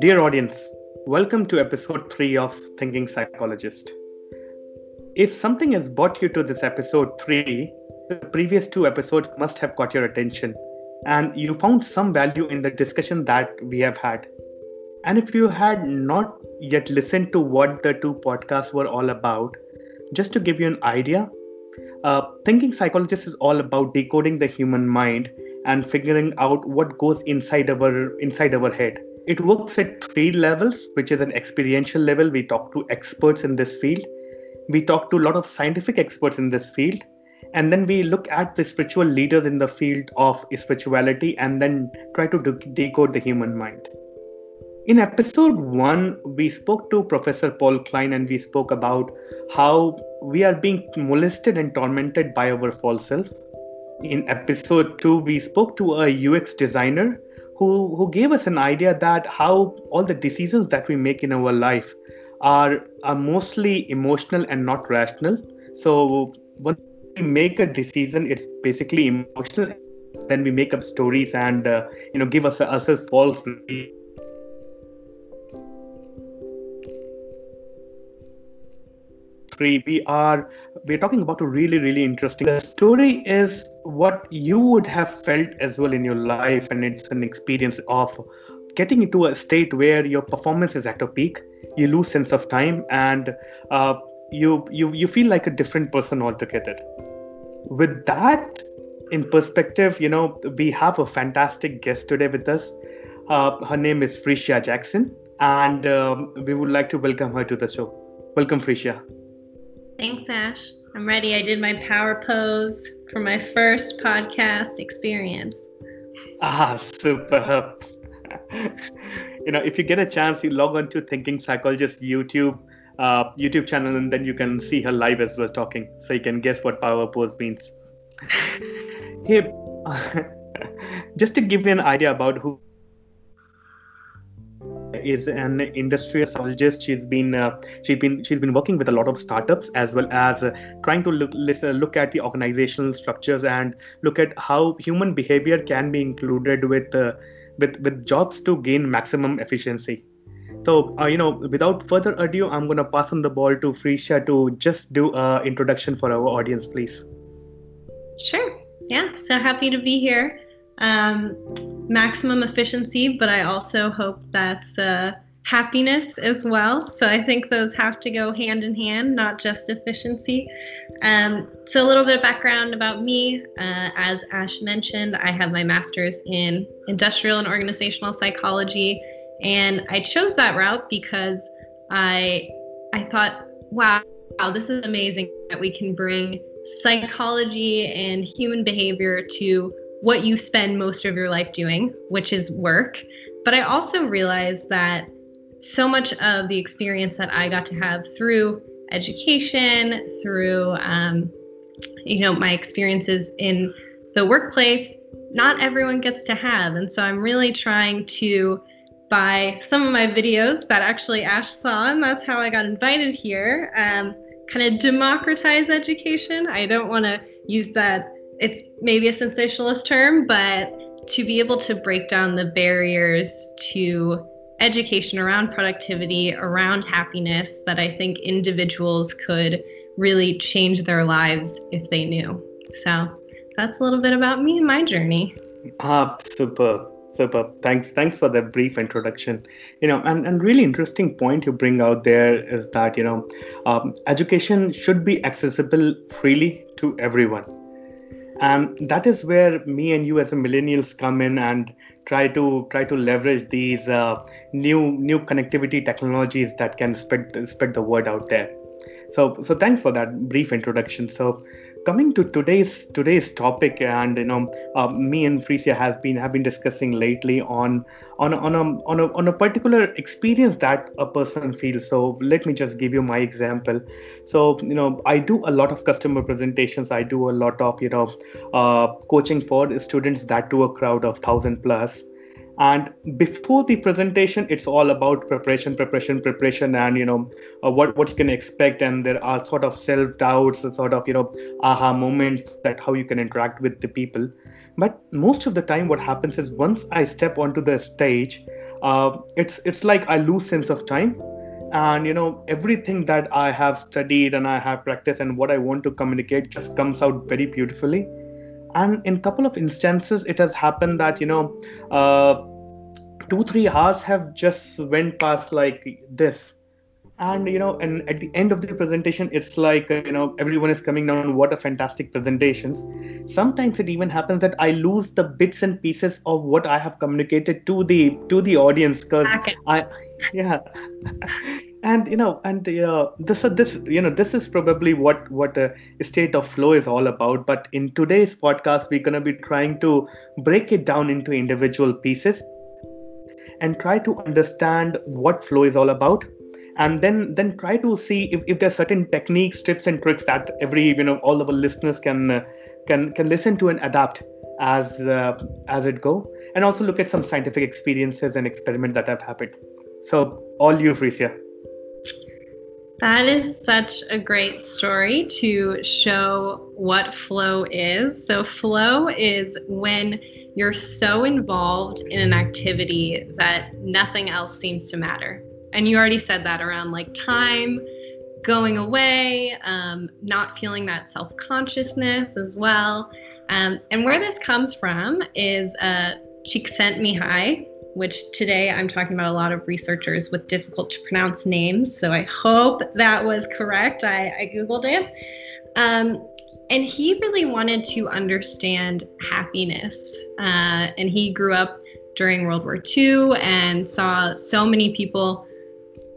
Dear audience, welcome to episode 3 of Thinking Psychologist. If something has brought you to this episode 3, the previous two episodes must have caught your attention and you found some value in the discussion that we have had. And if you had not yet listened to what the two podcasts were all about, just to give you an idea, uh, Thinking Psychologist is all about decoding the human mind and figuring out what goes inside our inside our head it works at three levels, which is an experiential level. We talk to experts in this field. We talk to a lot of scientific experts in this field. And then we look at the spiritual leaders in the field of spirituality and then try to decode the human mind. In episode one, we spoke to Professor Paul Klein and we spoke about how we are being molested and tormented by our false self. In episode two, we spoke to a UX designer who who gave us an idea that how all the decisions that we make in our life are are mostly emotional and not rational. So when we make a decision it's basically emotional. Then we make up stories and uh, you know give us ourselves false three we are we're talking about a really really interesting the story is what you would have felt as well in your life and it's an experience of getting into a state where your performance is at a peak you lose sense of time and uh, you you you feel like a different person altogether. With that in perspective you know we have a fantastic guest today with us. Uh, her name is Frecia Jackson and um, we would like to welcome her to the show. Welcome Frecia Thanks, Ash. I'm ready. I did my power pose for my first podcast experience. Ah, superb. you know, if you get a chance, you log on to Thinking Psychologist YouTube uh, YouTube channel, and then you can see her live as well talking, so you can guess what power pose means. hey, just to give you an idea about who is an industrial psychologist. She's been uh, she's been she's been working with a lot of startups as well as uh, trying to look listen, look at the organizational structures and look at how human behavior can be included with uh, with with jobs to gain maximum efficiency. So uh, you know, without further ado, I'm gonna pass on the ball to Frecia to just do a introduction for our audience, please. Sure. Yeah. So happy to be here um, maximum efficiency, but I also hope that's uh, happiness as well. So I think those have to go hand in hand, not just efficiency. Um, so a little bit of background about me. Uh, as Ash mentioned, I have my master's in industrial and organizational psychology, and I chose that route because I I thought, wow, wow, this is amazing that we can bring psychology and human behavior to what you spend most of your life doing, which is work. But I also realized that so much of the experience that I got to have through education, through um, you know my experiences in the workplace, not everyone gets to have, and so I'm really trying to by some of my videos that actually Ash saw, and that's how I got invited here. Um, kind of democratize education. I don't want to use that it's maybe a sensationalist term, but to be able to break down the barriers to education around productivity, around happiness, that I think individuals could really change their lives if they knew. So that's a little bit about me and my journey. Ah, super. Super. Thanks. Thanks for that brief introduction. You know, and, and really interesting point you bring out there is that you know, um, education should be accessible freely to everyone and that is where me and you as a millennials come in and try to try to leverage these uh, new new connectivity technologies that can spread spread the word out there. So so thanks for that brief introduction. So coming to today's today's topic and you know uh, me and Frecia has been have been discussing lately on on on a on a on a particular experience that a person feels. So let me just give you my example. So you know I do a lot of customer presentations. I do a lot of you know uh, coaching for students that to a crowd of 1000 plus and before the presentation it's all about preparation preparation preparation and you know uh, what what you can expect. And there are sort of self doubts sort of you know aha moments that how you can interact with the people. But most of the time what happens is once i step onto the stage uh, it's it's like i lose sense of time. And you know everything that i have studied and i have practiced and what i want to communicate just comes out very beautifully and in a couple of instances it has happened that you know uh, two three hours have just went past like this. And you know and at the end of the presentation it's like uh, you know everyone is coming down. What a fantastic presentations. Sometimes it even happens that i lose the bits and pieces of what i have communicated to the to the audience because i yeah and you know and uh, this uh, this you know this is probably what what a state of flow is all about. But in today's podcast we're going to be trying to break it down into individual pieces and try to understand what flow is all about. And then then try to see if, if there's certain techniques tips and tricks that every you know all of our listeners can uh, can can listen to and adapt as uh, as it go. And also look at some scientific experiences and experiments that have happened. So all you Frecia. That is such a great story to show what flow is. So, flow is when you're so involved in an activity that nothing else seems to matter. And you already said that around like time going away, um, not feeling that self consciousness as well. Um, and where this comes from is uh, Csikszentmihalyi, which today I'm talking about a lot of researchers with difficult to pronounce names. So I hope that was correct. I, I Googled it. Um, and he really wanted to understand happiness. Uh, and he grew up during World War II and saw so many people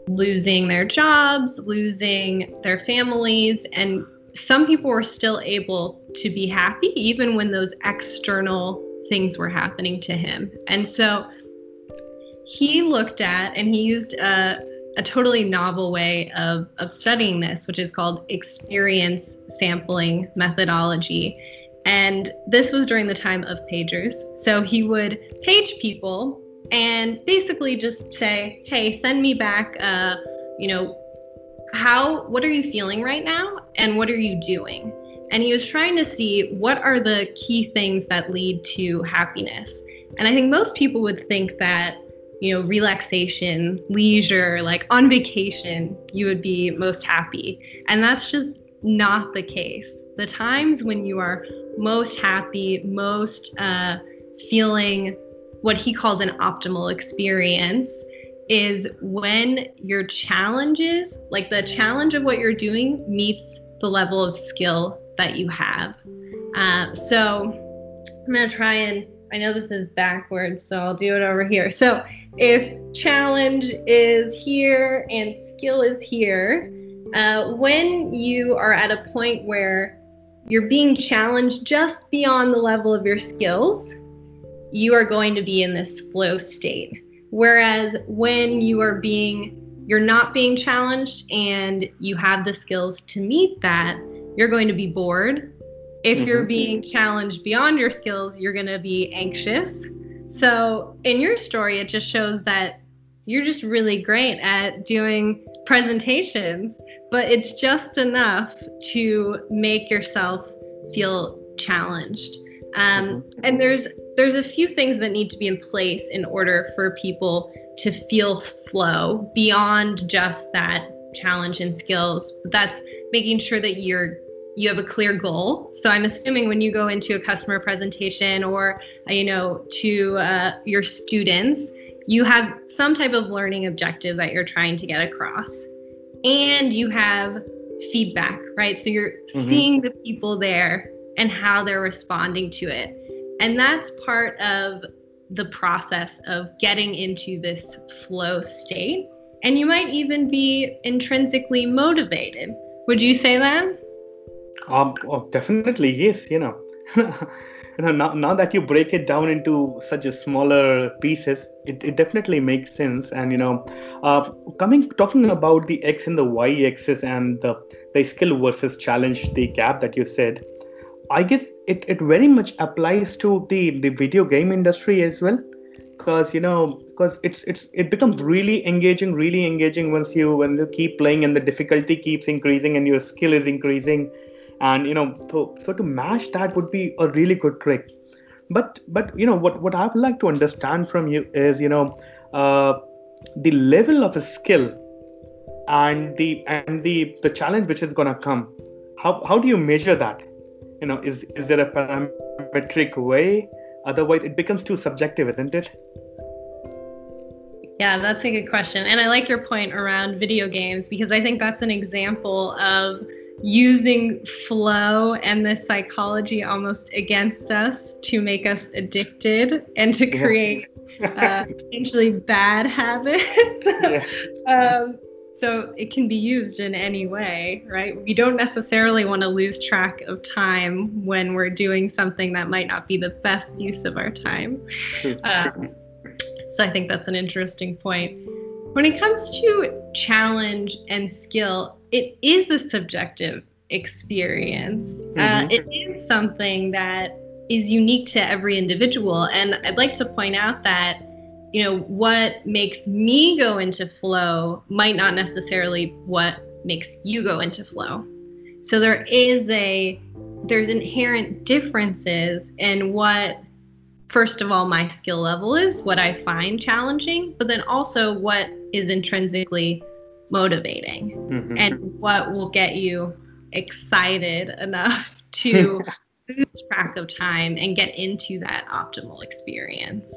losing their jobs, losing their families, and some people were still able to be happy even when those external things were happening to him. And so he looked at and he used a, a totally novel way of, of studying this, which is called experience sampling methodology. And this was during the time of pagers. So he would page people and basically just say, hey, send me back, uh, you know, how, what are you feeling right now? And what are you doing? And he was trying to see what are the key things that lead to happiness. And I think most people would think that you know, relaxation, leisure, like on vacation, you would be most happy. And that's just not the case. The times when you are most happy, most uh, feeling what he calls an optimal experience is when your challenges, like the challenge of what you're doing, meets the level of skill that you have. Uh, so I'm going to try and I know this is backwards, so I'll do it over here. So if challenge is here and skill is here, uh, when you are at a point where you're being challenged just beyond the level of your skills, you are going to be in this flow state. Whereas when you are being, you're not being challenged and you have the skills to meet that, you're going to be bored if mm-hmm. you're being challenged beyond your skills, you're going to be anxious. So, in your story, it just shows that you're just really great at doing presentations, but it's just enough to make yourself feel challenged. Um, mm-hmm. and there's there's a few things that need to be in place in order for people to feel flow beyond just that challenge and skills. That's making sure that you're you have a clear goal. So I'm assuming when you go into a customer presentation or uh, you know to uh, your students, you have some type of learning objective that you're trying to get across, and you have feedback, right? So you're mm-hmm. seeing the people there and how they're responding to it, and that's part of the process of getting into this flow state. And you might even be intrinsically motivated. Would you say that? Um, oh, definitely, yes. You know, you know now, now that you break it down into such a smaller pieces, it, it definitely makes sense. And you know, uh, coming talking about the x and the y axis and the the skill versus challenge, the gap that you said, I guess it, it very much applies to the the video game industry as well because you know because it's it's it becomes really engaging really engaging once you when you keep playing and the difficulty keeps increasing and your skill is increasing and you know so, so to match that would be a really good trick. But but you know what what i would like to understand from you is you know uh, the level of a skill and the and the the challenge which is going to come. How how do you measure that? You know is is there a parametric way? Otherwise it becomes too subjective isn't it? Yeah that's a good question. And i like your point around video games because i think that's an example of using flow and the psychology almost against us to make us addicted and to create uh, potentially bad habits. Yeah. um, so it can be used in any way, right? We don't necessarily want to lose track of time when we're doing something that might not be the best use of our time. Um, so I think that's an interesting point. When it comes to challenge and skill, it is a subjective experience. Uh, mm-hmm. Uh, it is something that is unique to every individual. And I'd like to point out that, you know, what makes me go into flow might not necessarily what makes you go into flow. So there is a there's inherent differences in what first of all my skill level is, what I find challenging, but then also what is intrinsically motivating mm-hmm. and what will get you excited enough to lose track of time and get into that optimal experience.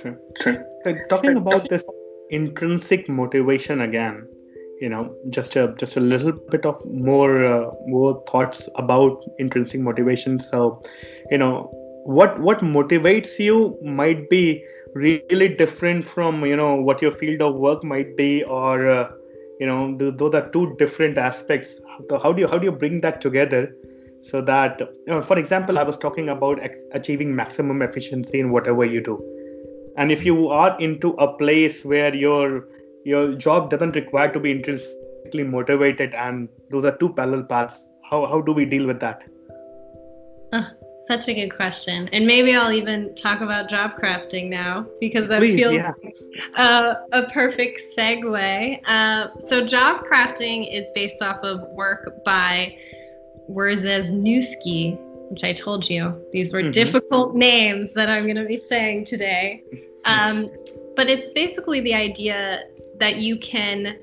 True. True. talking about this intrinsic motivation again, you know, just a just a little bit of more uh, more thoughts about intrinsic motivation. So, you know, what what motivates you might be really different from you know what your field of work might be or uh, you know those are two different aspects. So how do you how do you bring that together so that you know, for example i was talking about achieving maximum efficiency in whatever you do. And if you are into a place where your your job doesn't require to be intrinsically motivated and those are two parallel paths how, how do we deal with that? Uh, such a good question. And maybe I'll even talk about job crafting now because that Please, feels yeah. uh, a perfect segue. Uh, so, job crafting is based off of work by Wrzesniewski, which I told you these were mm-hmm. difficult names that I'm going to be saying today. Um, but it's basically the idea that you can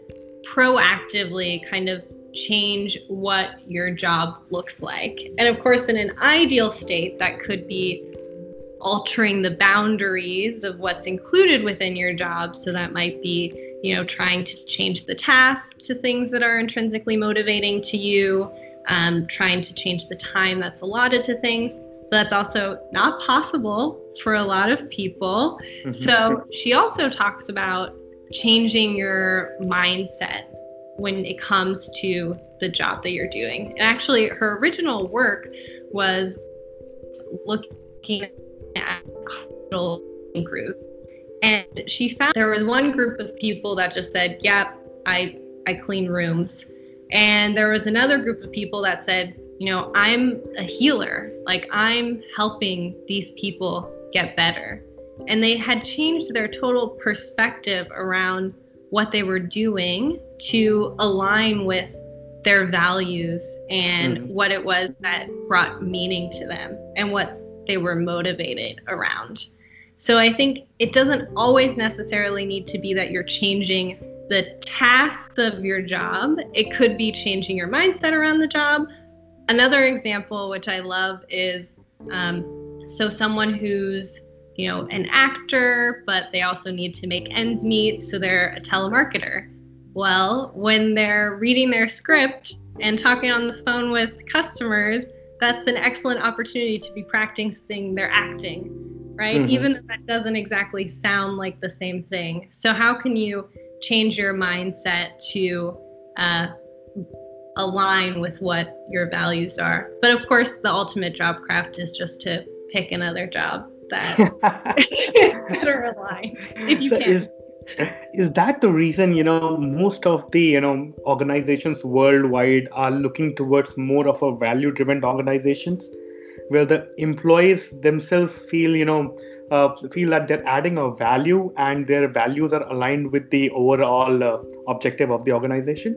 proactively kind of change what your job looks like. And of course, in an ideal state, that could be altering the boundaries of what's included within your job. So that might be, you know, trying to change the task to things that are intrinsically motivating to you, um, trying to change the time that's allotted to things. So that's also not possible for a lot of people. Mm-hmm. So she also talks about changing your mindset when it comes to the job that you're doing. And actually, her original work was looking at hospital groups. And she found there was one group of people that just said, "Yeah, I I clean rooms." And there was another group of people that said, "You know, I'm a healer. Like I'm helping these people get better." And they had changed their total perspective around what they were doing to align with their values and mm-hmm. what it was that brought meaning to them and what they were motivated around. So I think it doesn't always necessarily need to be that you're changing the tasks of your job. It could be changing your mindset around the job. Another example, which I love, is um, so someone who's you know, an actor, but they also need to make ends meet. So they're a telemarketer. Well, when they're reading their script and talking on the phone with customers, that's an excellent opportunity to be practicing their acting, right? Mm-hmm. Even though that doesn't exactly sound like the same thing. So, how can you change your mindset to uh, align with what your values are? But of course, the ultimate job craft is just to pick another job that better aligned if you so can. Is, is that the reason you know most of the you know organizations worldwide are looking towards more of a value driven organizations where the employees themselves feel you know uh, feel that they're adding a value and their values are aligned with the overall uh, objective of the organization?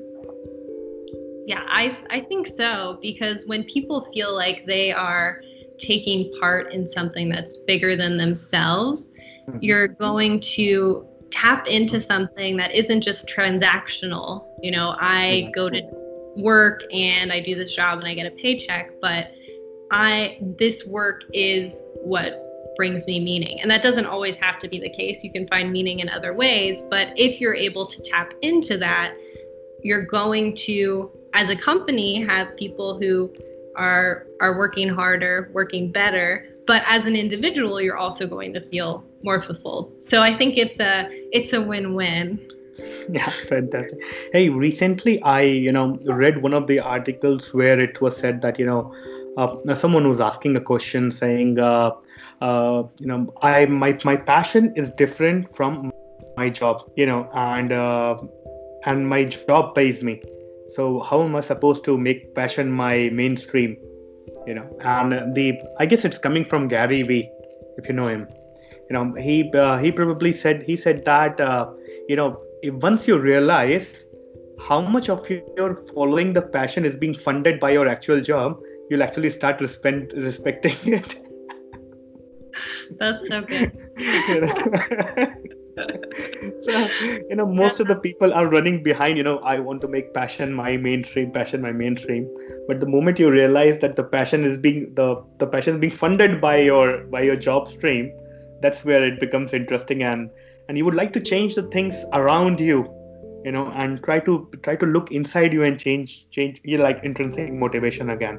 Yeah, I, I think so because when people feel like they are taking part in something that's bigger than themselves, mm-hmm. you're going to tap into something that isn't just transactional. You know, I go to work and I do this job and I get a paycheck, but I this work is what brings me meaning. And that doesn't always have to be the case. You can find meaning in other ways, but if you're able to tap into that, you're going to as a company have people who are are working harder, working better, but as an individual you're also going to feel more fulfilled. So I think it's a it's a win-win. Yeah, fantastic. Hey, recently I, you know, read one of the articles where it was said that, you know, uh, someone was asking a question saying, uh, uh, you know, I my my passion is different from my job, you know, and uh, and my job pays me. So how am I supposed to make passion my mainstream? You know, and the I guess it's coming from Gary Vee, if you know him. You know, he uh, he probably said he said that uh, you know if once you realize how much of your following the passion is being funded by your actual job, you'll actually start respect, respecting it. That's so good. you know, most of the people are running behind, you know, I want to make passion my mainstream, passion my mainstream. But the moment you realize that the passion is being the the passion is being funded by your by your job stream, that's where it becomes interesting and and you would like to change the things around you you know and try to try to look inside you and change change you like intrinsic motivation again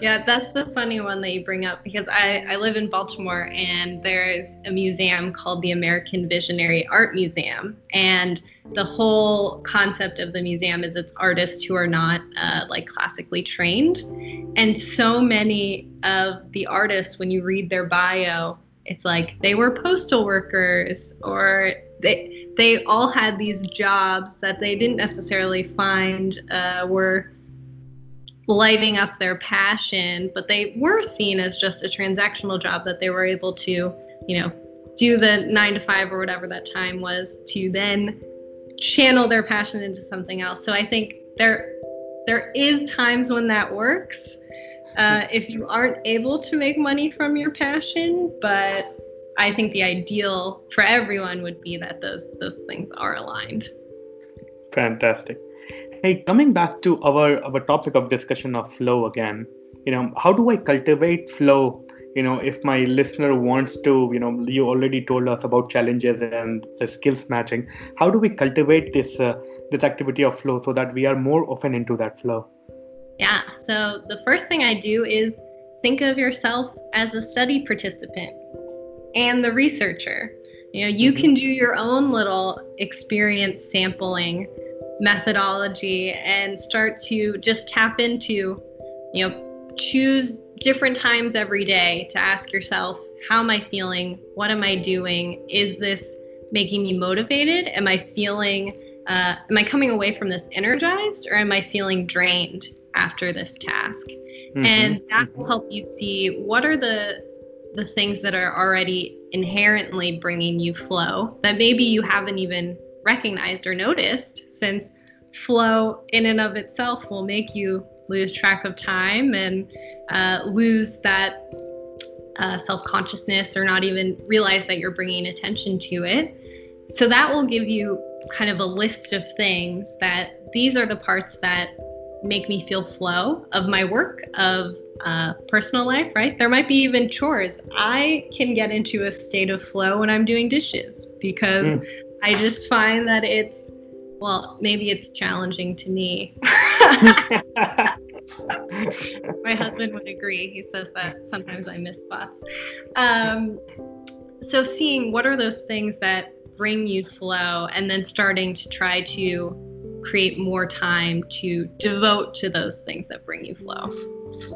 yeah, that's a funny one that you bring up because I, I live in Baltimore and there's a museum called the American Visionary Art Museum. And the whole concept of the museum is it's artists who are not uh, like classically trained. And so many of the artists, when you read their bio, it's like they were postal workers or they they all had these jobs that they didn't necessarily find uh, were lighting up their passion, but they were seen as just a transactional job that they were able to, you know, do the nine to five or whatever that time was to then channel their passion into something else. So I think there there is times when that works. Uh, if you aren't able to make money from your passion, but I think the ideal for everyone would be that those those things are aligned. Fantastic. Hey, coming back to our our topic of discussion of flow again, you know, how do I cultivate flow? You know, if my listener wants to, you know, you already told us about challenges and the skills matching. How do we cultivate this uh, this activity of flow so that we are more often into that flow? Yeah. So the first thing I do is think of yourself as a study participant and the researcher. You know, you mm-hmm. can do your own little experience sampling methodology and start to just tap into, you know, choose different times every day to ask yourself, how am I feeling? What am I doing? Is this making me motivated? Am I feeling, uh, am I coming away from this energized or am I feeling drained after this task? Mm-hmm. And that will help you see what are the the things that are already inherently bringing you flow that maybe you haven't even recognized or noticed since flow in and of itself will make you lose track of time and uh, lose that uh, self consciousness or not even realize that you're bringing attention to it. So that will give you kind of a list of things that these are the parts that make me feel flow of my work, of uh, personal life, right? There might be even chores. I can get into a state of flow when I'm doing dishes because mm. I just find that it's well, maybe it's challenging to me. My husband would agree. He says that sometimes I miss spots. Um, so, seeing what are those things that bring you flow, and then starting to try to create more time to devote to those things that bring you flow.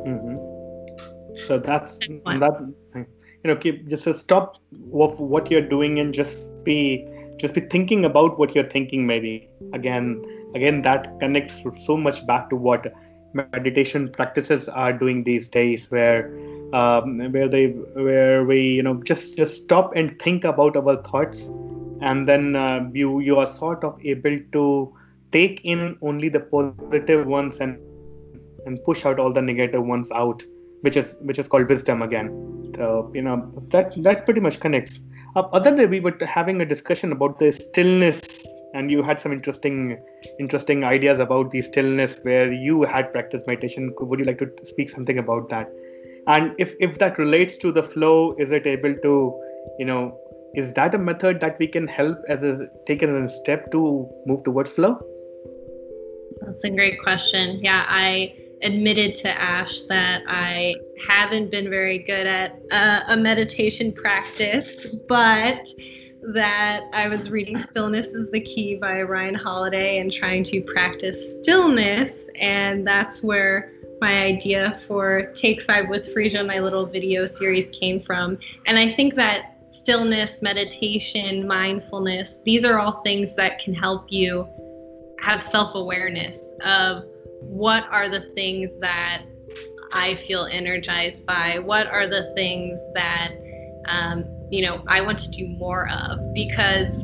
Mm-hmm. So that's that. You know, keep just stop what what you're doing and just be just be thinking about what you're thinking maybe. Again again that connects so much back to what meditation practices are doing these days where um, where they where we you know just just stop and think about our thoughts and then uh, you you are sort of able to take in only the positive ones and and push out all the negative ones out which is which is called wisdom again. So you know that that pretty much connects uh, other day we were having a discussion about the stillness and you had some interesting interesting ideas about the stillness where you had practiced meditation. Would you like to speak something about that? And if if that relates to the flow is it able to you know is that a method that we can help as a take a step to move towards flow? That's a great question. Yeah i admitted to ash that i haven't been very good at uh, a meditation practice but that I was reading Stillness is the Key by Ryan Holiday and trying to practice stillness. And that's where my idea for Take Five with Frecia, my little video series, came from. And I think that stillness, meditation, mindfulness, these are all things that can help you have self awareness of what are the things that I feel energized by, what are the things that, um, you know, I want to do more of. Because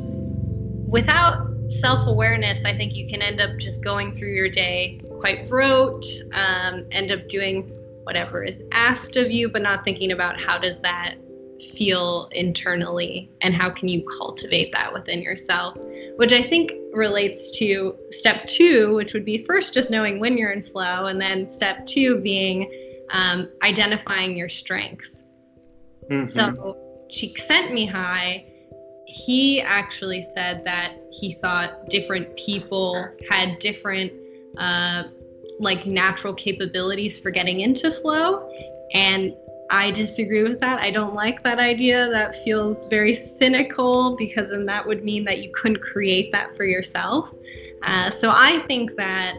without self awareness, I think you can end up just going through your day quite rote, um, end up doing whatever is asked of you, but not thinking about how does that feel internally and how can you cultivate that within yourself, which I think relates to step two, which would be first just knowing when you're in flow, and then step two being um, identifying your strengths. Mm-hmm. So high. he actually said that he thought different people had different uh, like natural capabilities for getting into flow and I disagree with that. I don't like that idea. That feels very cynical because then that would mean that you couldn't create that for yourself. Uh, so I think that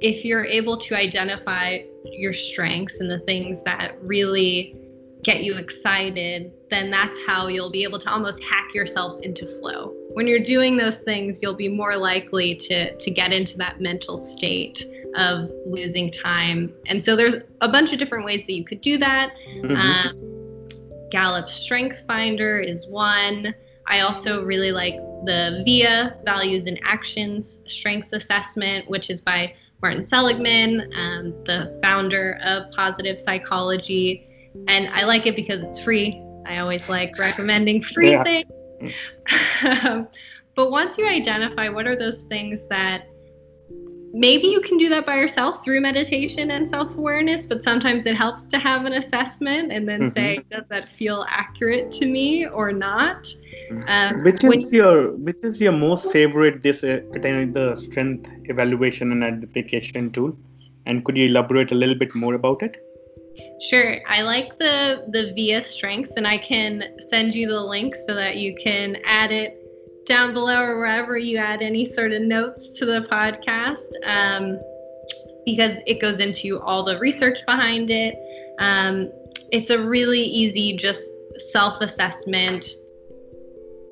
if you're able to identify your strengths and the things that really get you excited, then that's how you'll be able to almost hack yourself into flow. When you're doing those things, you'll be more likely to to get into that mental state of losing time. And so there's a bunch of different ways that you could do that. Mm-hmm. Um, Gallup Strength Finder is one. I also really like the VIA Values and Actions Strengths Assessment, which is by Martin Seligman, um, the founder of positive psychology. And I like it because it's free. I always like recommending free yeah. things. but once you identify what are those things that maybe you can do that by yourself through meditation and self-awareness but sometimes it helps to have an assessment and then mm-hmm. say does that feel accurate to me or not mm-hmm. um, which is your which is your most favorite this uh, the strength evaluation and identification tool and could you elaborate a little bit more about it Sure. I like the the VIA strengths and I can send you the link so that you can add it down below or wherever you add any sort of notes to the podcast um, because it goes into all the research behind it. Um, it's a really easy, just self assessment.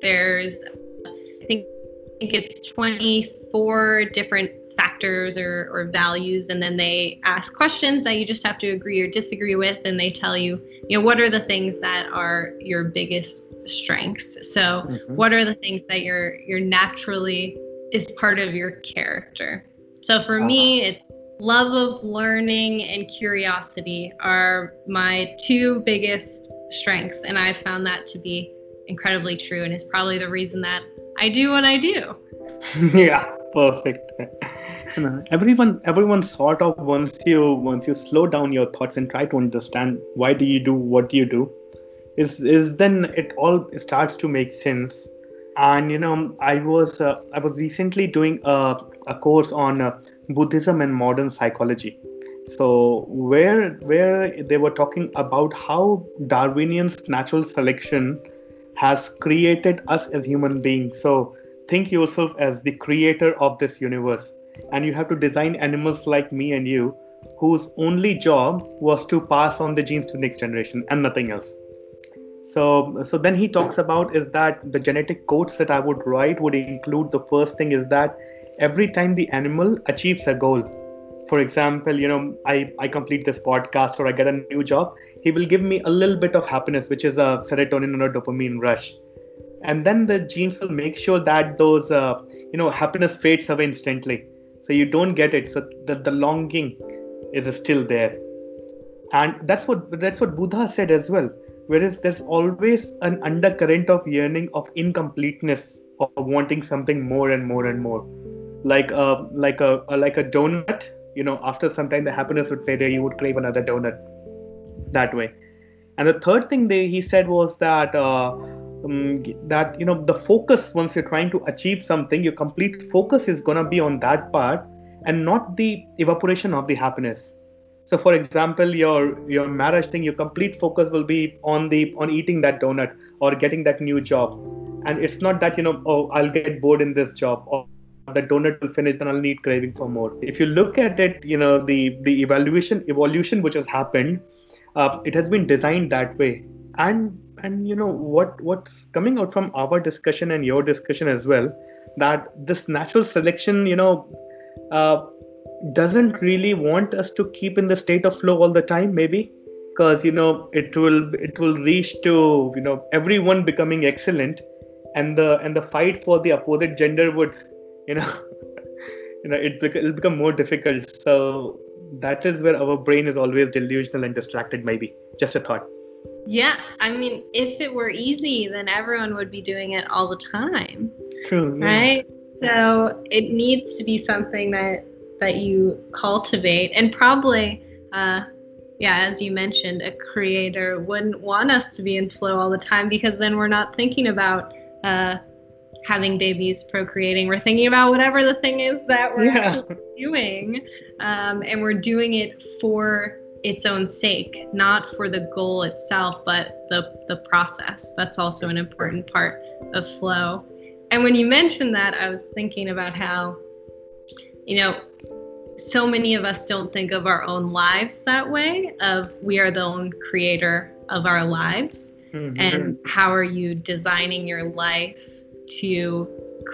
There's, I think, I think it's 24 different factors or, or values and then they ask questions that you just have to agree or disagree with and they tell you you know what are the things that are your biggest strengths so mm-hmm. what are the things that you're you're naturally is part of your character so for me uh-huh. it's love of learning and curiosity are my two biggest strengths and i've found that to be incredibly true and it's probably the reason that i do what i do yeah perfect everyone everyone sort of once you once you slow down your thoughts and try to understand why do you do what you do is is then it all starts to make sense. And you know i was uh, i was recently doing a, a course on uh, buddhism and modern psychology. So where where they were talking about how darwinian's natural selection has created us as human beings. So think yourself as the creator of this universe and you have to design animals like me and you whose only job was to pass on the genes to the next generation and nothing else. So so then he talks about is that the genetic codes that i would write would include the first thing is that every time the animal achieves a goal for example you know i i complete this podcast or i get a new job he will give me a little bit of happiness which is a serotonin or dopamine rush. And then the genes will make sure that those uh, you know happiness fades away instantly so you don't get it. So the, the longing is still there. And that's what that's what buddha said as well. Whereas there's always an undercurrent of yearning of incompleteness of wanting something more and more and more. Like a like a, like a donut you know after some time the happiness would fade you would crave another donut that way. And the third thing they, he said was that uh, um, that you know the focus once you're trying to achieve something your complete focus is going to be on that part and not the evaporation of the happiness. So for example your your marriage thing your complete focus will be on the on eating that donut or getting that new job. And it's not that you know oh i'll get bored in this job or the donut will finish then i'll need craving for more. If you look at it you know the the evaluation evolution which has happened uh, it has been designed that way. And and you know what what's coming out from our discussion and your discussion as well that this natural selection you know uh, doesn't really want us to keep in the state of flow all the time maybe because you know it will it will reach to you know everyone becoming excellent and the and the fight for the opposite gender would you know you know it it'll become more difficult. So that is where our brain is always delusional and distracted maybe. Just a thought yeah i mean if it were easy then everyone would be doing it all the time true yeah. right so it needs to be something that that you cultivate and probably uh, yeah as you mentioned a creator wouldn't want us to be in flow all the time because then we're not thinking about uh, having babies procreating we're thinking about whatever the thing is that we're yeah. doing um, and we're doing it for its own sake not for the goal itself but the the process. That's also an important part of flow. And when you mentioned that i was thinking about how you know so many of us don't think of our own lives that way of we are the own creator of our lives. Mm-hmm. and how are you designing your life to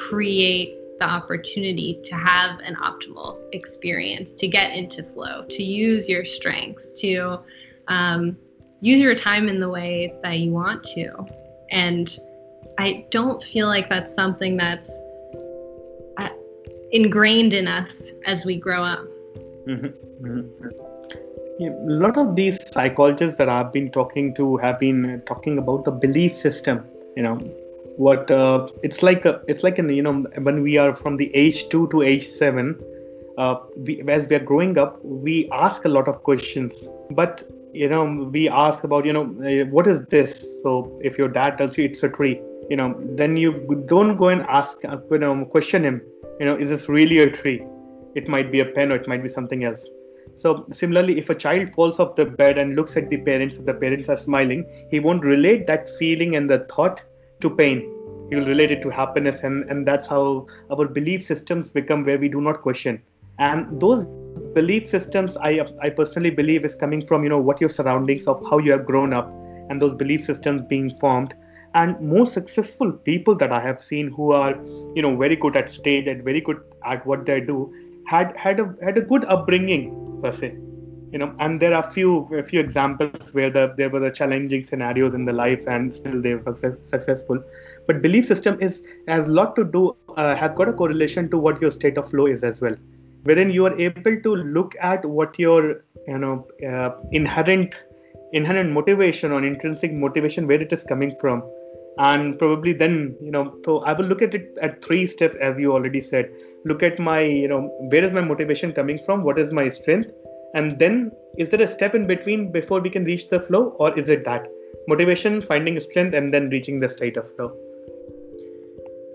create the opportunity to have an optimal experience to get into flow to use your strengths to um, use your time in the way that you want to and i don't feel like that's something that's ingrained in us as we grow up. Mm-hmm. Mm-hmm. A lot of these psychologists that I've been talking to have been talking about the belief system. You know, what uh, it's like. A, it's like in you know when we are from the age two to age seven. Uh, we, as we are growing up, we ask a lot of questions, but you know we ask about you know uh, what is this. So if your dad tells you it's a tree, you know, then you don't go and ask, uh, you know, question him you know is this really a tree it might be a pen or it might be something else so similarly if a child falls off the bed and looks at the parents if the parents are smiling he won't relate that feeling and the thought to pain. He will relate it to happiness and and that's how our belief systems become where we do not question. And those belief systems i i personally believe is coming from you know what your surroundings of how you have grown up and those belief systems being formed. And most successful people that i have seen who are you know very good at stage and very good at what they do had had a had a good upbringing per se you know and there are few a few examples where the, there were the challenging scenarios in the lives and still they were successful. But belief system is has a lot to do uh, got a correlation to what your state of flow is as well. Wherein you are able to look at what your you know uh, inherent inherent motivation or intrinsic motivation where it is coming from. And probably then you know so i will look at it at three steps as you already said. Look at my you know where is my motivation coming from? What is my strength and then is there a step in between before we can reach the flow or is it that motivation finding strength and then reaching the state of flow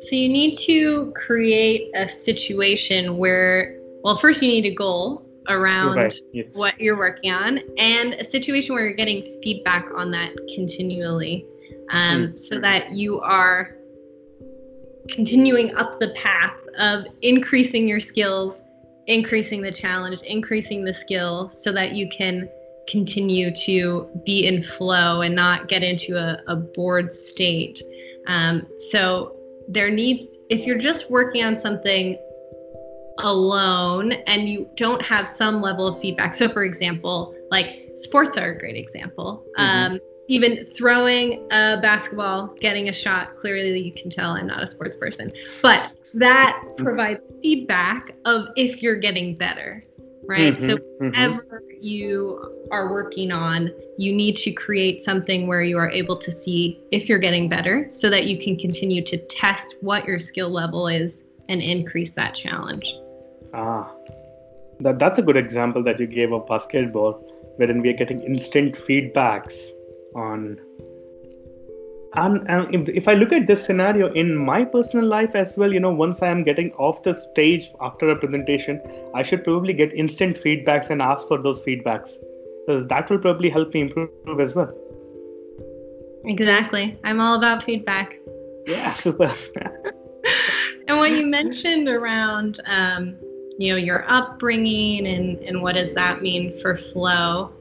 so you need to create a situation where well first you need a goal around right. yes. what you're working on and a situation where you're getting feedback on that continually um, mm. so that you are continuing up the path of increasing your skills, increasing the challenge, increasing the skill so that you can continue to be in flow and not get into a, a bored state. Um, so there needs, if you're just working on something alone and you don't have some level of feedback. So, for example, like sports are a great example. Mm-hmm. Um, even throwing a basketball, getting a shot, clearly you can tell I'm not a sports person, but that mm-hmm. provides feedback of if you're getting better, right? Mm-hmm, so, whatever mm-hmm. you are working on, you need to create something where you are able to see if you're getting better so that you can continue to test what your skill level is and increase that challenge. Ah, that, that's a good example that you gave of basketball, wherein we are getting instant feedbacks on. And, and if, if I look at this scenario in my personal life as well, you know, once I am getting off the stage after a presentation, I should probably get instant feedbacks and ask for those feedbacks because that will probably help me improve as well. Exactly. I'm all about feedback. Yeah, super. and what you mentioned around um, you know your upbringing and and what does that mean for flow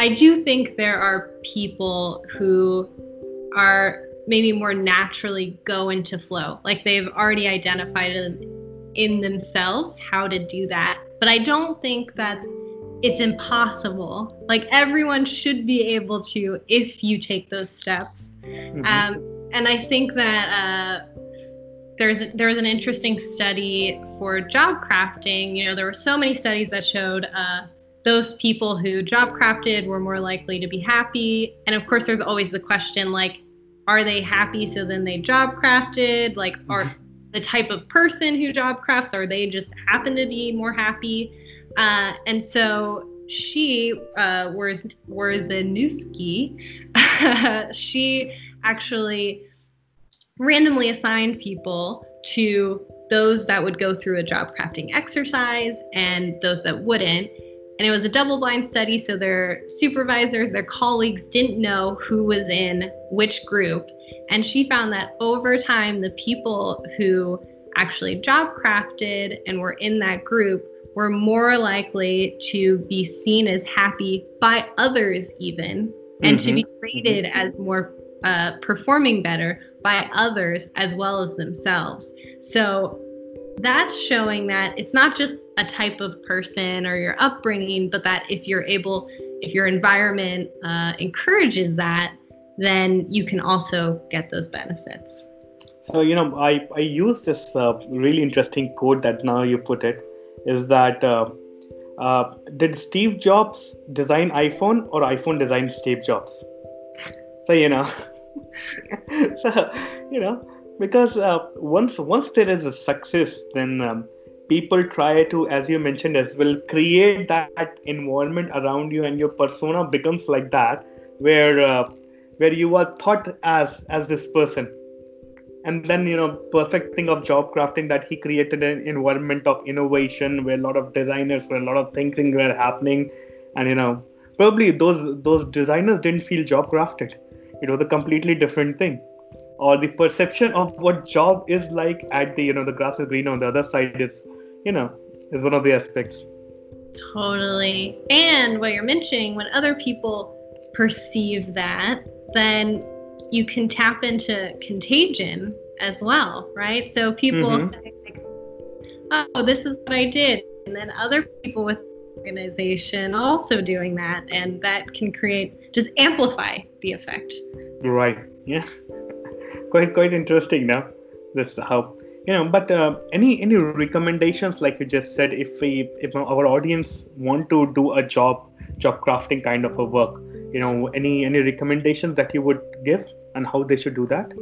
i do think there are people who are maybe more naturally go into flow like they've already identified in themselves how to do that but i don't think that's it's impossible like everyone should be able to if you take those steps mm-hmm. um, and i think that uh, there's there was an interesting study for job crafting. You know, there were so many studies that showed uh, those people who job crafted were more likely to be happy. And of course, there's always the question like, are they happy? So then they job crafted. Like, are mm-hmm. the type of person who job crafts are they just happen to be more happy? Uh, and so she uh, was Wrzesniewski. she actually randomly assigned people to those that would go through a job crafting exercise and those that wouldn't. And it was a double blind study, so their supervisors, their colleagues didn't know who was in which group. And she found that over time, the people who actually job crafted and were in that group were more likely to be seen as happy by others, even, and mm-hmm. to be rated as more uh, performing better by others as well as themselves. So that's showing that it's not just a type of person or your upbringing, but that if you're able, if your environment uh, encourages that, then you can also get those benefits. So, you know, I, I use this uh, really interesting quote that now you put it is that uh, uh, did Steve Jobs design iPhone or iPhone design Steve Jobs? So, you know, so you know because uh, once once there is a success then um, people try to as you mentioned as well create that environment around you and your persona becomes like that where uh, where you are thought as as this person. And then you know perfect thing of job crafting that he created an environment of innovation where a lot of designers where a lot of thinking were happening. And you know probably those those designers didn't feel job crafted. It was a completely different thing or the perception of what job is like at the you know the grass is green on the other side is you know is one of the aspects. Totally. And what you're mentioning when other people perceive that then you can tap into contagion as well right? So people mm-hmm. say like, oh this is what i did. And then other people with organization also doing that and that can create just amplify the effect. Right. Yeah quite quite interesting now this how you know but uh, any any recommendations like you just said if we if our audience want to do a job job crafting kind of a work you know any any recommendations that you would give and how they should do that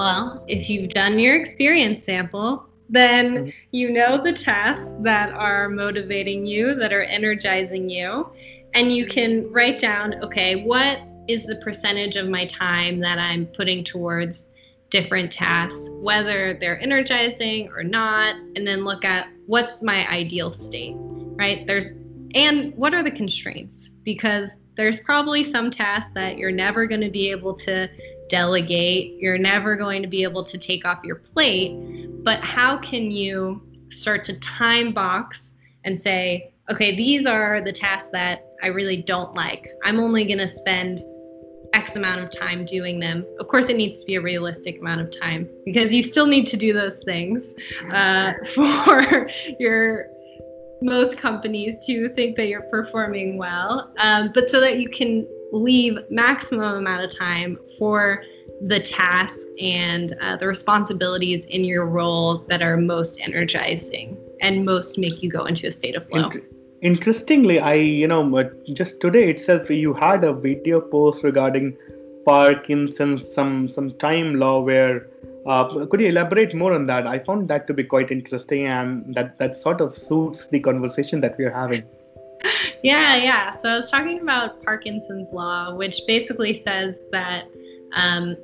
well if you've done your experience sample then mm-hmm. you know the tasks that are motivating you, that are energizing you, and you can write down, okay, what is the percentage of my time that I'm putting towards different tasks, whether they're energizing or not, and then look at what's my ideal state, right? There's and what are the constraints? Because there's probably some tasks that you're never going to be able to delegate, you're never going to be able to take off your plate but how can you start to time box and say, okay, these are the tasks that I really don't like. I'm only going to spend X amount of time doing them. Of course, it needs to be a realistic amount of time because you still need to do those things uh, for your most companies to think that you're performing well, um, but so that you can leave maximum amount of time for the tasks and uh, the responsibilities in your role that are most energizing and most make you go into a state of flow. Interestingly, I you know just today itself you had a video post regarding Parkinson's some some time law where uh, could you elaborate more on that? I found that to be quite interesting, and that that sort of suits the conversation that we are having. Yeah, yeah. So I was talking about Parkinson's law, which basically says that um,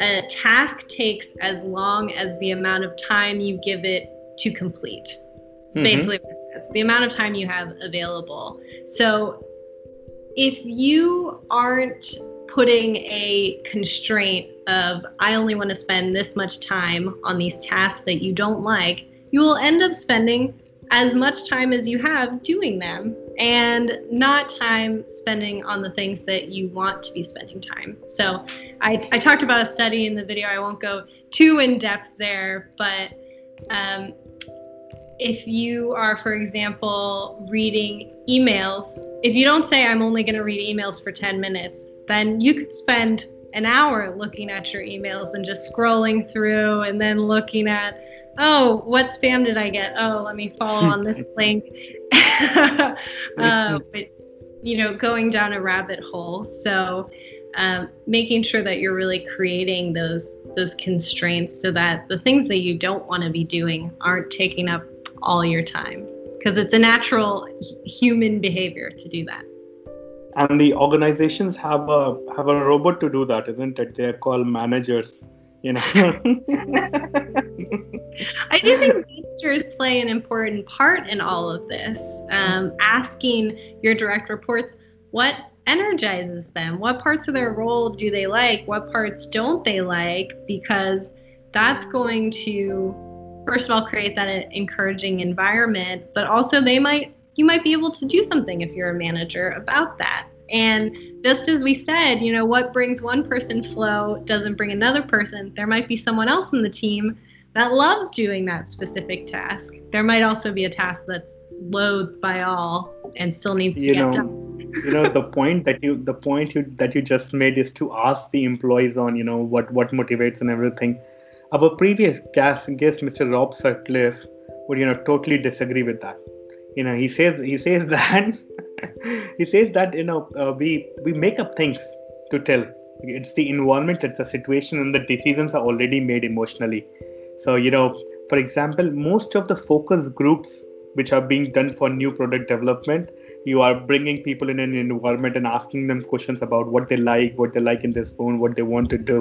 a task takes as long as the amount of time you give it to complete. Mm-hmm. Basically, the amount of time you have available. So if you aren't putting a constraint of I only want to spend this much time on these tasks that you don't like, you will end up spending as much time as you have doing them and not time spending on the things that you want to be spending time. So I, I talked about a study in the video. I won't go too in depth there, but um, if you are, for example, reading emails, if you don't say, I'm only going to read emails for 10 minutes, then you could spend an hour looking at your emails and just scrolling through and then looking at, oh, what spam did I get? Oh, let me follow on this link. uh, but, you know, going down a rabbit hole. So, um, making sure that you're really creating those those constraints so that the things that you don't want to be doing aren't taking up all your time because it's a natural human behavior to do that. And the organizations have a have a robot to do that isn't it? They're called managers you know? I do think managers play an important part in all of this um, asking your direct reports what energizes them? What parts of their role do they like? What parts don't they like? Because that's going to first of all create that encouraging environment but also they might you might be able to do something if you're a manager about that. And just as we said, you know, what brings one person flow doesn't bring another person. There might be someone else in the team that loves doing that specific task. There might also be a task that's loathed by all and still needs you to know, done. you know, the point that you the point you that you just made is to ask the employees on, you know, what what motivates and everything. Our previous guest, guest Mr. Rob Sutcliffe, would you know totally disagree with that. You know he says he says that he says that you know uh, we we make up things to tell. It's the environment it's the situation and the decisions are already made emotionally. So you know for example most of the focus groups which are being done for new product development you are bringing people in an environment and asking them questions about what they like what they like in this phone what they want to do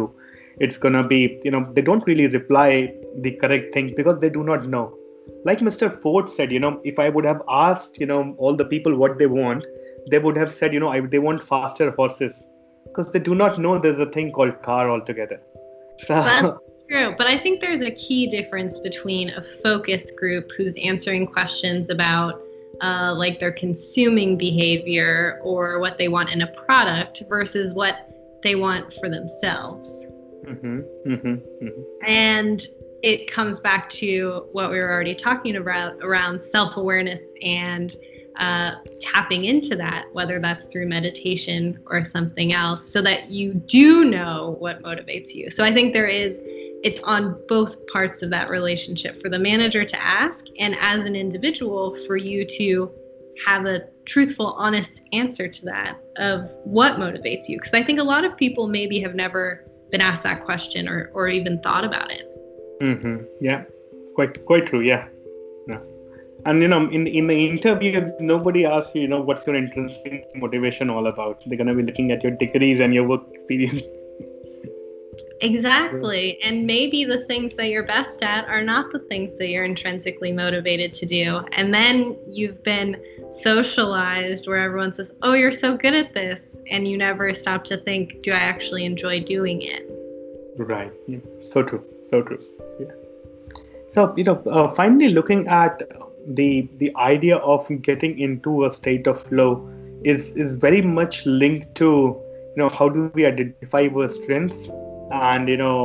it's gonna be you know they don't really reply the correct thing because they do not know like Mr. Ford said, you know, if I would have asked, you know, all the people what they want, they would have said, you know, I, they want faster horses because they do not know there's a thing called car altogether. That's true. But I think there's a key difference between a focus group who's answering questions about uh, like their consuming behavior or what they want in a product versus what they want for themselves. Mm-hmm, mm-hmm, mm-hmm. And it comes back to what we were already talking about around self awareness and uh, tapping into that, whether that's through meditation or something else, so that you do know what motivates you. So I think there is, it's on both parts of that relationship for the manager to ask, and as an individual, for you to have a truthful, honest answer to that of what motivates you. Because I think a lot of people maybe have never been asked that question or, or even thought about it. Mm-hmm. Yeah, quite quite true. Yeah. yeah. And you know, in in the interview, nobody asks you, you know, what's your intrinsic motivation all about. They're gonna be looking at your degrees and your work experience. Exactly. And maybe the things that you're best at are not the things that you're intrinsically motivated to do. And then you've been socialized where everyone says, Oh, you're so good at this. And you never stop to think, Do I actually enjoy doing it? Right. Yeah. So true. So true. So you know, uh, finally looking at the the idea of getting into a state of flow is is very much linked to you know how do we identify our strengths and you know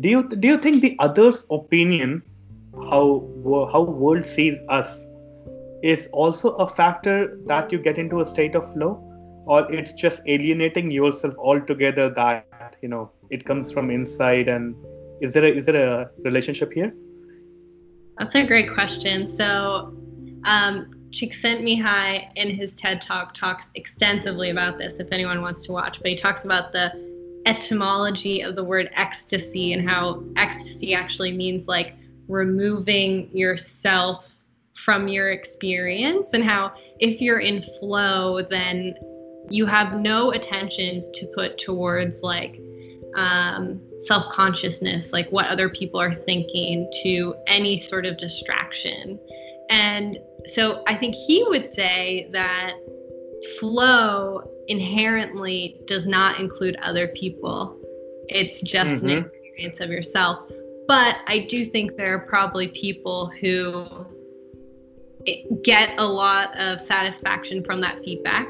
do you do you think the other's opinion how how world sees us is also a factor that you get into a state of flow? Or it's just alienating yourself altogether that you know it comes from inside and is there a, is there a relationship here? That's a great question. So um, Csikszentmihalyi in his TED talk talks extensively about this if anyone wants to watch, but he talks about the etymology of the word ecstasy and how ecstasy actually means like removing yourself from your experience and how if you're in flow then you have no attention to put towards like um, self-consciousness like what other people are thinking to any sort of distraction. And so I think he would say that flow inherently does not include other people. It's just mm-hmm. an experience of yourself. But I do think there are probably people who get a lot of satisfaction from that feedback,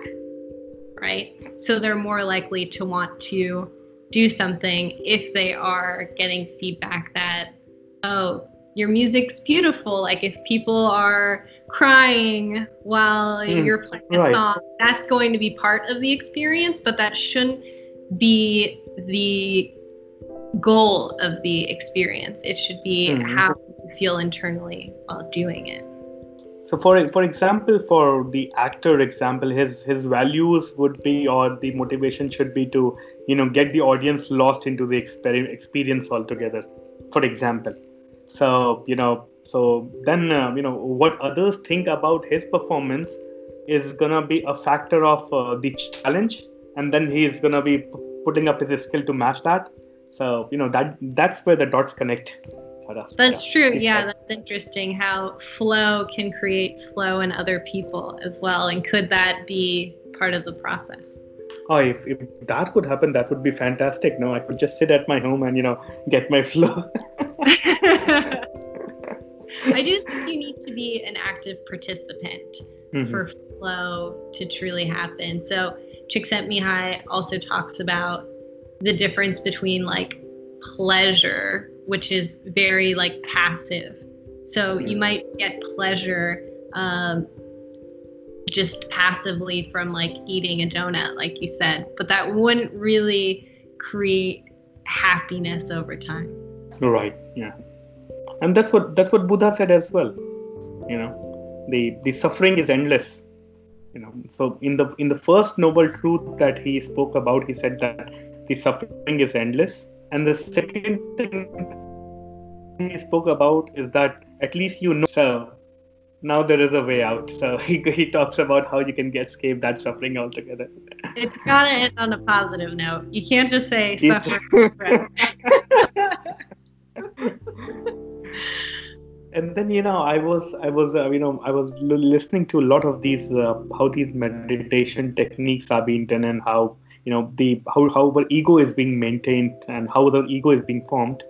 right? So they're more likely to want to do something if they are getting feedback that, oh, your music's beautiful. Like if people are crying while mm, you're playing a right. song, that's going to be part of the experience, but that shouldn't be the goal of the experience. It should be mm-hmm. how you feel internally while doing it. So for for example, for the actor example, his his values would be or the motivation should be to you know get the audience lost into the experience altogether. For example so you know so then uh, you know what others think about his performance is gonna be a factor of uh, the challenge and then he's gonna be p- putting up his skill to match that. So you know that that's where the dots connect. That's yeah. true. Yeah that's interesting how flow can create flow in other people as well and could that be part of the process? Oh if, if that could happen that would be fantastic. No i could just sit at my home and you know get my flow I do think you need to be an active participant mm-hmm. for flow to truly happen. So Csikszentmihalyi also talks about the difference between like pleasure, which is very like passive. So you mm-hmm. might get pleasure um, just passively from like eating a donut, like you said, but that wouldn't really create happiness over time. Right. Yeah. And that's what that's what Buddha said as well. You know, the the suffering is endless. You know, so in the in the first noble truth that he spoke about, he said that the suffering is endless. And the second thing he spoke about is that at least you know so now there is a way out. So he, he talks about how you can get escape that suffering altogether. It's gotta end on a positive note. You can't just say suffer. and then you know i was i was uh, you know i was listening to a lot of these uh, how these meditation techniques are being done and how you know the how, how our ego is being maintained and how the ego is being formed.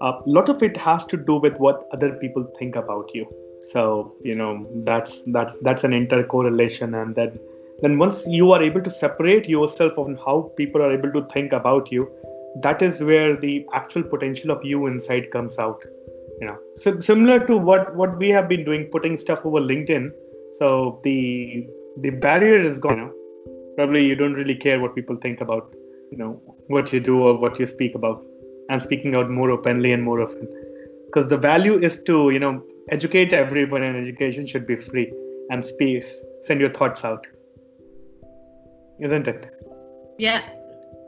A uh, lot of it has to do with what other people think about you. So you know that's that's that's an intercorrelation. And then then once you are able to separate yourself on how people are able to think about you that is where the actual potential of you inside comes out you know so similar to what what we have been doing putting stuff over linkedin. So the the barrier is gone you know? probably you don't really care what people think about you know what you do or what you speak about. And speaking out more openly and more often. Because the value is to you know educate everyone and education should be free and space. Send your thoughts out. Isn't it? Yeah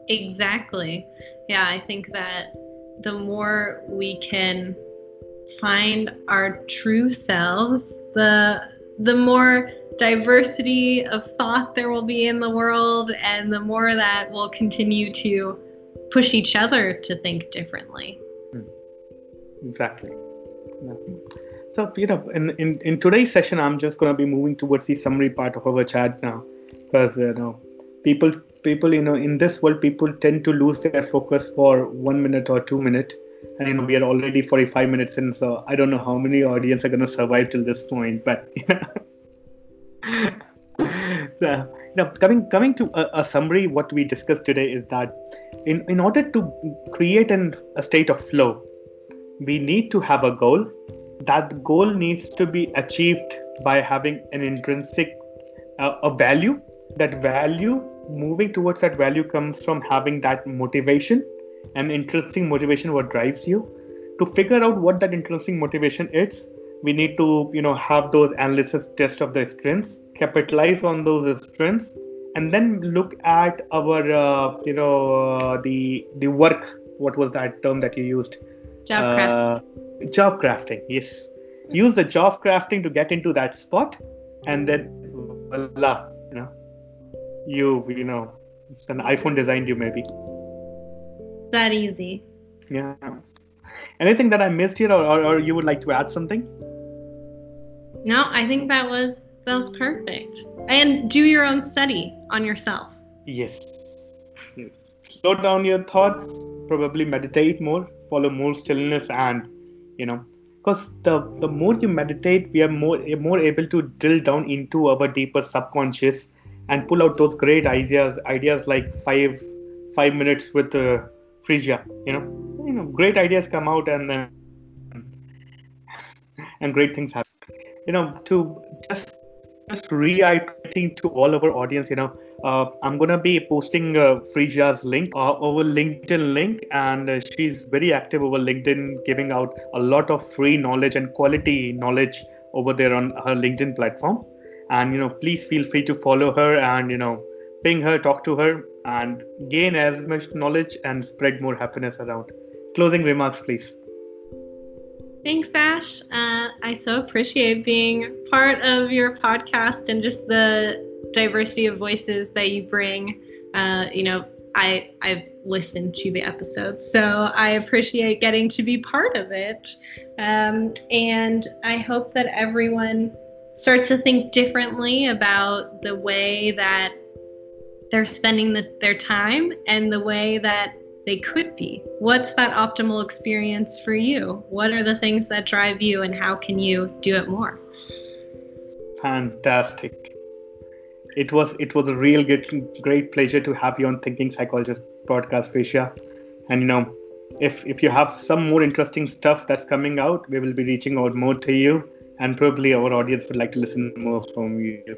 Exactly. Yeah, I think that the more we can find our true selves, the the more diversity of thought there will be in the world and the more that we'll continue to push each other to think differently. Hmm. Exactly. So, you know, in, in, in today's session, I'm just going to be moving towards the summary part of our chat now because, you know, people people you know in this world people tend to lose their focus for one minute or two minute and you know we are already 45 minutes in so i don't know how many audience are going to survive till this point but so, now coming coming to a, a, summary what we discussed today is that in, in order to create an, a state of flow we need to have a goal. That goal needs to be achieved by having an intrinsic uh, a value. That value moving towards that value comes from having that motivation and interesting motivation what drives you. To figure out what that interesting motivation is we need to you know have those analysis test of the strengths capitalize on those strengths and then look at our uh, you know uh, the the work. What was that term that you used? Job uh, crafting. job crafting yes. Use the job crafting to get into that spot and then voila you know you you know an iphone designed you maybe that easy. Yeah. Anything that i missed here or, or, or you would like to add something? No i think that was that was perfect. And do your own study on yourself. Yes. Slow down your thoughts probably meditate more follow more stillness and you know because the the more you meditate we are more more able to drill down into our deeper subconscious and pull out those great ideas ideas like five five minutes with uh, Frecia you know? You know great ideas come out and uh, and great things happen. You know to just just reiterating to all of our audience you know uh, i'm gonna be posting uh, link uh, over linkedin link and uh, she's very active over linkedin giving out a lot of free knowledge and quality knowledge over there on her linkedin platform. And you know please feel free to follow her and you know ping her talk to her and gain as much knowledge and spread more happiness around closing remarks please Thanks, Ash. Uh, I so appreciate being part of your podcast and just the diversity of voices that you bring. Uh, you know, I I've listened to the episodes, so I appreciate getting to be part of it. Um, and I hope that everyone starts to think differently about the way that they're spending the, their time and the way that they could be. What's that optimal experience for you? What are the things that drive you, and how can you do it more? Fantastic. It was it was a real good, great pleasure to have you on Thinking Psychologist podcast, Frecia. And you know, if if you have some more interesting stuff that's coming out, we will be reaching out more to you, and probably our audience would like to listen more from you.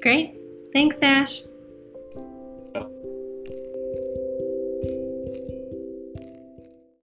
Great. Thanks, Ash.